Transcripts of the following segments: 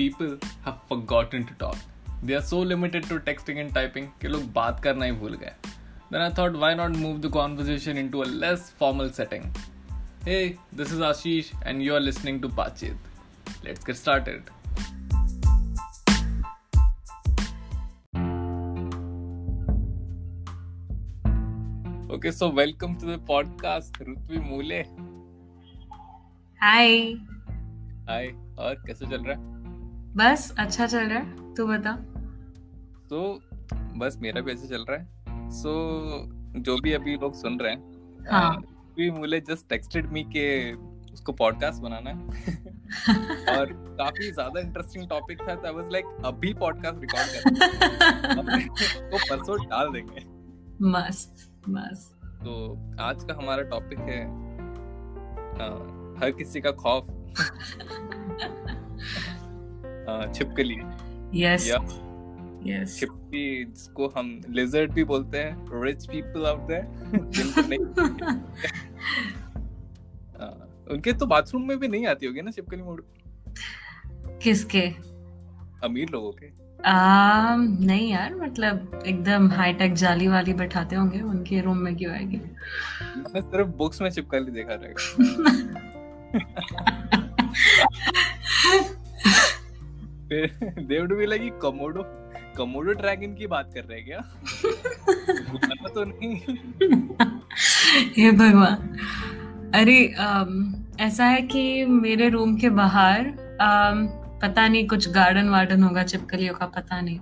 people have forgotten to talk. They are so limited to texting and typing कि लोग बात करना ही भूल गए. Then I thought, why not move the conversation into a less formal setting? Hey, this is Ashish, and you are listening to Pachit. Let's get started. Okay, so welcome to the podcast, Rutvi Mule. हाय हाय और कैसे चल रहा है बस अच्छा चल रहा है। तू बता। तो बस मेरा भी ऐसे चल रहा है। सो so, जो भी अभी लोग सुन रहे हैं हाँ। भी मुझे जस्ट टेक्स्टेड मी के उसको पॉडकास्ट बनाना है। और काफ़ी ज़्यादा इंटरेस्टिंग टॉपिक था तो आई वाज लाइक अभी पॉडकास्ट रिकॉर्ड करना तो परसों डाल देंगे। मस्त मस्त। तो आज का हमारा टॉपिक है आ, हर किसी का खौफ। छिपकली यस यस छिपकली जिसको हम लिजर्ड भी बोलते हैं रिच पीपल आउट देयर जिनको नहीं उनके तो बाथरूम में भी नहीं आती होगी ना छिपकली मोड किसके? अमीर लोगों के। आ, नहीं यार मतलब एकदम हाईटेक जाली वाली बैठाते होंगे उनके रूम में क्यों आएगी? मैंने सिर्फ़ बुक्स में छिपकली देखा रहेगा। फिर they would be like Komodo Komodo dragon की बात कर रहे हैं क्या? तो नहीं। हे भगवान। अरे ऐसा है कि मेरे रूम के बाहर पता नहीं कुछ गार्डन वार्डन होगा चिपकलियों का पता नहीं।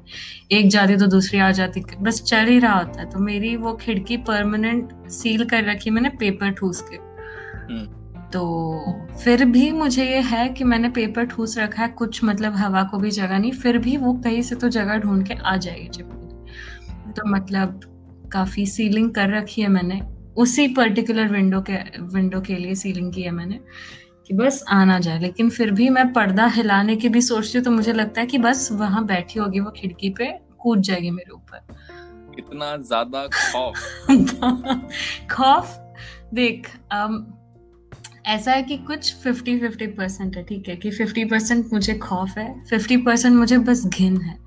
एक जाती तो दूसरी आ जाती। बस चल ही रहा होता है। तो मेरी वो खिड़की परमानेंट सील कर रखी मैंने पेपर ठूस के। हम्म। तो फिर भी मुझे ये है कि मैंने पेपर ठूस रखा है कुछ मतलब हवा को भी जगह नहीं फिर भी वो कहीं से तो जगह ढूंढ के आ जाएगी चिपकली तो मतलब काफ़ी सीलिंग कर रखी है मैंने। उसी पर्टिकुलर विंडो के विंडो के लिए सीलिंग की है मैंने कि बस आना जाए। लेकिन फिर भी मैं पर्दा हिलाने की भी सोचती हूँ तो मुझे लगता है कि बस वहाँ बैठी होगी वो खिड़की पे कूद जाएगी मेरे ऊपर। इतना ज़्यादा खौफ? खौफ? देख ऐसा है कि कुछ फिफ्टी फिफ्टी परसेंट है ठीक है कि फिफ्टी परसेंट मुझे खौफ है फिफ्टी परसेंट मुझे बस घिन है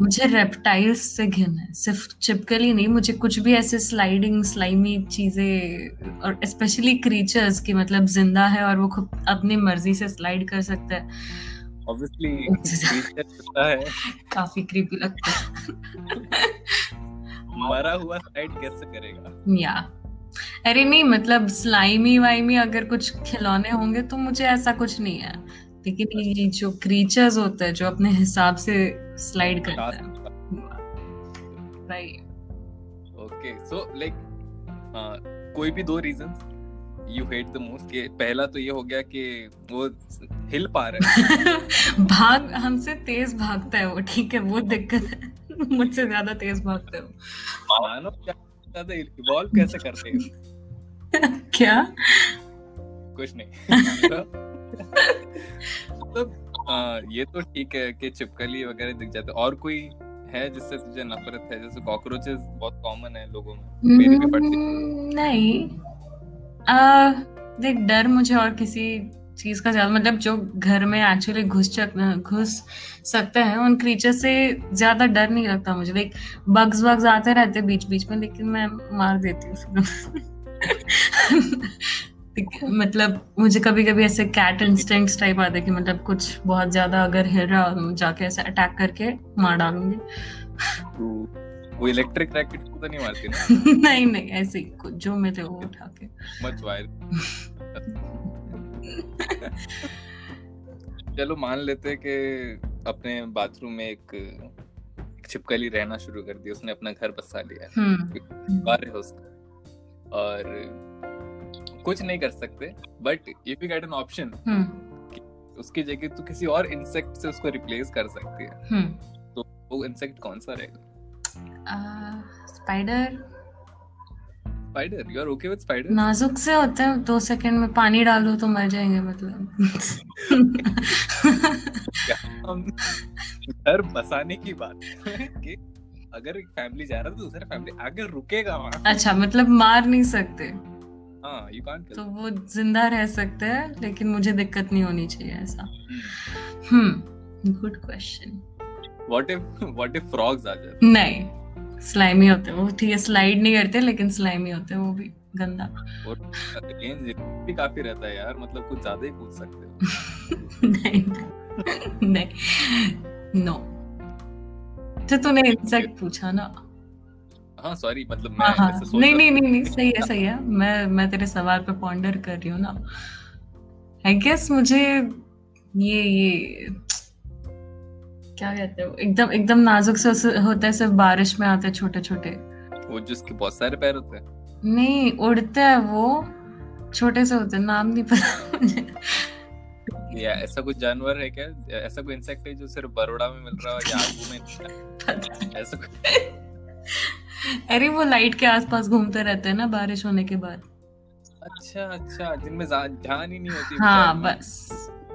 मुझे रेप्टाइल्स से घिन है सिर्फ़ चिपकली नहीं मुझे कुछ भी ऐसे स्लाइडिंग स्लाइमी चीज़ें और स्पेशली क्रीचर्स की मतलब ज़िंदा है और वो खुद अपनी मर्ज़ी से स्लाइड कर सकता है। ऑब्वियसली होता है। काफ़ी क्रीपी लगता है। मरा हुआ साइड कैसे करेगा? या अरे नहीं मतलब स्लाइमी वाइमी अगर कुछ खिलौने होंगे तो मुझे ऐसा कुछ नहीं है। लेकिन ये जो क्रीचर्स होते हैं जो अपने हिसाब से स्लाइड करते हैं। भाई ओके सो लाइक कोई भी दो reasons you hate the most कि पहला तो ये हो गया कि वो हिल पा रहा है। भाग हमसे तेज भागता है वो ठीक है वो दिक्कत है। मुझसे ज़्यादा तेज भागता है। मानो ज़्यादा इवॉल्व कैसे करते हैं? क्या? कुछ नहीं। मतलब ये तो ठीक है कि चिपकली वगैरह दिख जाते और कोई है जिससे तुझे नफरत है? जैसे कॉकरोचेस बहुत कॉमन है लोगों में। मेरी भी पड़ती हम्म, नहीं। आ, देख डर मुझे और किसी चीज़ का ज़्यादा मतलब जो घर में एक्चुअली घुस घुस सकते हैं उन क्रीचर से ज़्यादा डर नहीं लगता मुझे। लाइक बग्स वग्स आते रहते हैं बीच बीच में लेकिन मैं मार देती हूँ मतलब मुझे कभी कभी ऐसे कैट इंस्टिंक्ट्स टाइप आते कि मतलब कुछ बहुत ज़्यादा अगर हिल रहा हो, जाके ऐसे अटैक करके मार डालूँगी। तो वो इलेक्ट्रिक रैकेट को तो नहीं मारती ना? नहीं नहीं ऐसे ही जो मिले वो उठा के। मच वायर चलो मान लेते हैं कि अपने बाथरूम में एक एक छिपकली रहना शुरू कर दी उसने अपना घर बसा लिया। है हम्म। बार है उसका। और कुछ नहीं कर सकते but if you get an option hmm. उसकी जगह तू किसी और इंसेक्ट से उसको रिप्लेस कर सकती है। हम्म। तो वो इंसेक्ट कौन सा रहेगा? Spider spider you are okay with spider नाजुक से होते हैं दो सेकंड में पानी डालो तो मर जाएँगे मतलब। घर बसाने की बात कि अगर एक फैमिली जा रहा है तो दूसरा फैमिली अगर रुकेगा वहाँ। अच्छा मतलब मार नहीं सकते। हाँ यू कांट तो वो ज़िंदा रह सकते हैं लेकिन मुझे दिक्कत नहीं होनी चाहिए ऐसा। हम्म। Good question what if what if frogs आ जाते नहीं। स्लाइमी होते हैं। वो ठीक है स्लाइड नहीं करते लेकिन स्लाइमी होते हैं वो भी गंदा। और रेंज भी काफ़ी रहता है यार मतलब कुछ ज़्यादा ही पूछ सकते हो। नहीं नहीं नो तो तूने इंसेक्ट पूछा ना? हाँ सॉरी मतलब मैं हाँ हाँ। ऐसे सोच नहीं नहीं नहीं नहीं सही है सही है। मैं मैं तेरे सवाल पे पॉन्डर कर रही हूँ ना। आई गेस मुझे ये ये क्या कहते हो? एकदम एकदम नाजुक से होता है सिर्फ़ बारिश में आते छोटे छोटे वो जिसके बहुत सारे पैर होते हैं। नहीं उड़ते हैं वो। छोटे से होते हैं नाम नहीं पता मुझे। या ऐसा कुछ जानवर है क्या? ऐसा कोई इंसेक्ट है जो सिर्फ़ बड़ौदा में मिल रहा है या आगू में ऐसा कुछ अरे वो लाइट के आसपास घूमते रहते हैं ना बारिश होने के बाद। अच्छा अच्छा जिनमें जान ही नहीं होती हाँ बस।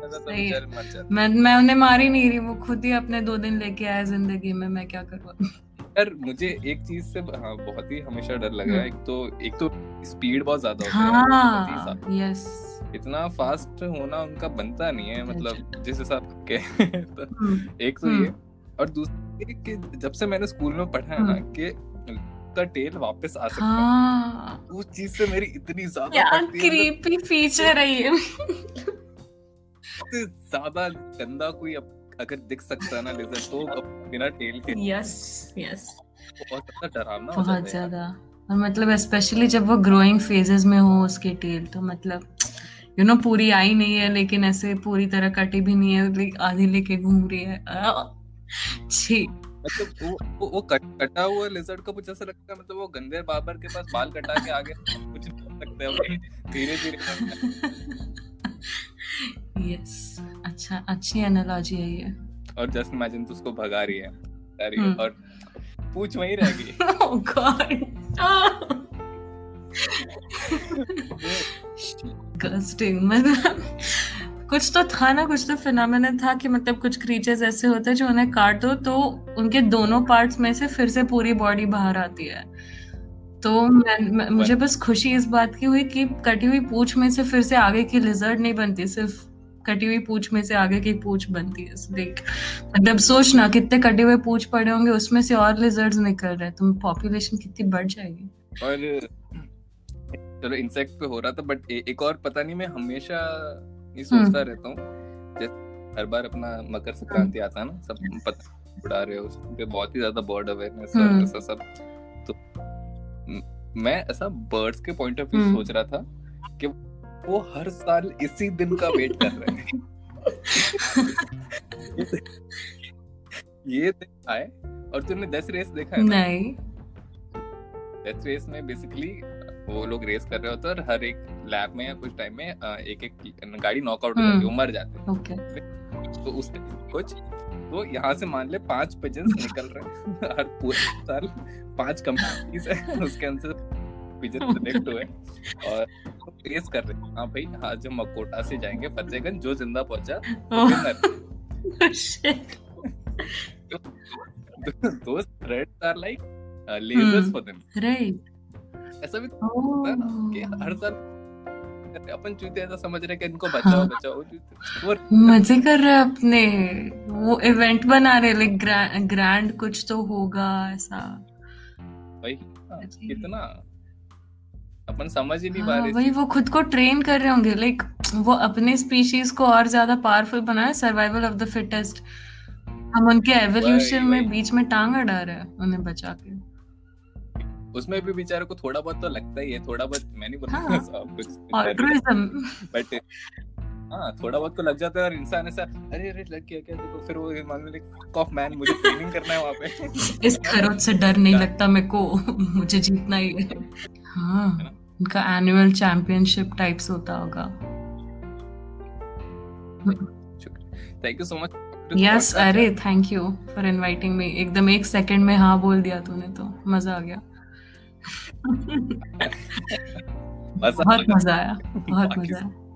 तो मैं मैं उन्हें मार ही नहीं रही वो खुद ही अपने दो दिन लेके आया ज़िंदगी में मैं क्या करूँ? यार मुझे एक चीज़ से हाँ बहुत ही हमेशा डर लग रहा है। एक तो एक तो स्पीड बहुत ज़्यादा होती है। हाँ यस इतना फास्ट होना उनका बनता नहीं है मतलब जिस हिसाब के तो एक तो हम्म। ये और दूसरी कि जब से मैंने स्कूल में पढ़ा है ना हम्म। कि का टेल वापस आ सकता है। हाँ। उस चीज़ से मेरी इतनी ज़्यादा क्रीपी फीचर है ये। इससे ज़्यादा गंदा कोई अब अगर दिख सकता है ना लेजर तो बिना टेल के यस यस बहुत ज़्यादा डरावना बहुत ज़्यादा। और मतलब स्पेशली जब वो ग्रोइंग फेजेस में हो उसके टेल तो मतलब यू you नो know, पूरी आई नहीं है लेकिन ऐसे पूरी तरह कटी भी नहीं है आधी लेके घूम रही है। छी। मतलब वो वो, वो कट, कटा हुआ लेजर्ड का कुछ ऐसा लगता है मतलब वो गंदे बाबर के पास बाल कटा के आगे कुछ सकते हैं धीरे धीरे यस अच्छा अच्छी एनालॉजी है ये। और जस्ट इमेजिन तू उसको भगा रही है। हम्म। और पूछ वहीं रह गई। Oh god. Disgusting. मतलब कुछ तो था ना कुछ तो फिनोमेना था कि मतलब कुछ क्रीचर्स ऐसे होते हैं जो उन्हें काटो तो उनके दोनों पार्ट्स में से फिर से पूरी बॉडी बाहर आती है। तो मैं, मैं मुझे बस खुशी इस बात की हुई कि कटी हुई पूछ में से फिर से आगे की लिजर्ड नहीं बनती सिर्फ़ कटी हुई पूंछ में से आगे की पूंछ बनती है देख। मतलब सोच ना कितने कटे हुए पूंछ पड़े होंगे उसमें से और लिजर्ड्स निकल रहे हैं तो पॉपुलेशन कितनी बढ़ जाएगी? और चलो इंसेक्ट पे हो रहा था बट एक और पता नहीं मैं हमेशा ये सोचता रहता हूँ जैसे हर बार अपना मकर संक्रांति आता है ना सब पतंग उड़ा रहे हो उस पे बहुत ही ज़्यादा बर्ड अवेयरनेस हम्म। ऐसा सब। म- ऐसा बर्ड्स के पॉइंट ऑफ़ व्यू हम्म। सोच रहा था कि वो हर साल इसी दिन का वेट कर रहे हैं। ये दिन आए और तूने दस रेस देखा है नहीं। डेथ रेस में बेसिकली वो लोग रेस कर रहे होते हैं और हर एक लैब में या कुछ टाइम में एक एक गाड़ी नॉकआउट हो जाती है मर जाते हैं। ओके तो उसमें कुछ तो यहाँ से मान ले पाँच पिजन्स निकल रहे हैं। हर पूरे साल पाँच कंपनीज़ है उसके अंदर पिजन सेलेक्ट हुए और रेस कर रहे हैं। हाँ भाई आज हम मकोटा से जाएँगे फतेहगंज जो ज़िंदा पहुँचा shit. those threads are like uh, lasers Hmm. for ऐसा भी होता है ना कि oh हर साल अपन चूते ऐसा समझ रहे कि इनको बचाओ हाँ। बचाओ चूते मज़े कर रहे अपने। वो इवेंट बना रहे लाइक ग्रैंड कुछ तो होगा ऐसा। भाई हाँ, कितना अपन समझ ही नहीं पा हाँ रहे वही वो खुद को ट्रेन कर रहे होंगे लाइक वो अपने स्पीशीज को और ज़्यादा पावरफुल बनाए सर्वाइवल ऑफ़ द फिटेस्ट हम उनके एवोल्यूशन में बीच में टांग अड़ा रहे हैं उन्हें बचा के। उसमें भी बेचारे को थोड़ा बहुत तो लगता ही है थोड़ा बहुत मैं नहीं बोलूँगा हाँ। सब कुछ। बट हाँ थोड़ा बहुत तो लग जाता है और इंसान ऐसा अरे अरे लग गया क्या? देखो फिर वो मान लो फक ऑफ़ मैन मुझे ट्रेनिंग करना है वहाँ पे। इस खरोच से डर नहीं लगता मेरे को मुझे जीतना ही है। हाँ उनका एनुअल चैंपियनशिप टाइप्स होता होगा। Thank you so much yes अरे thank you for inviting me एकदम एक सेकंड में हाँ बोल दिया तूने तो मज़ा आ गया। बहुत मज़ा आया। बहुत मज़ा आया।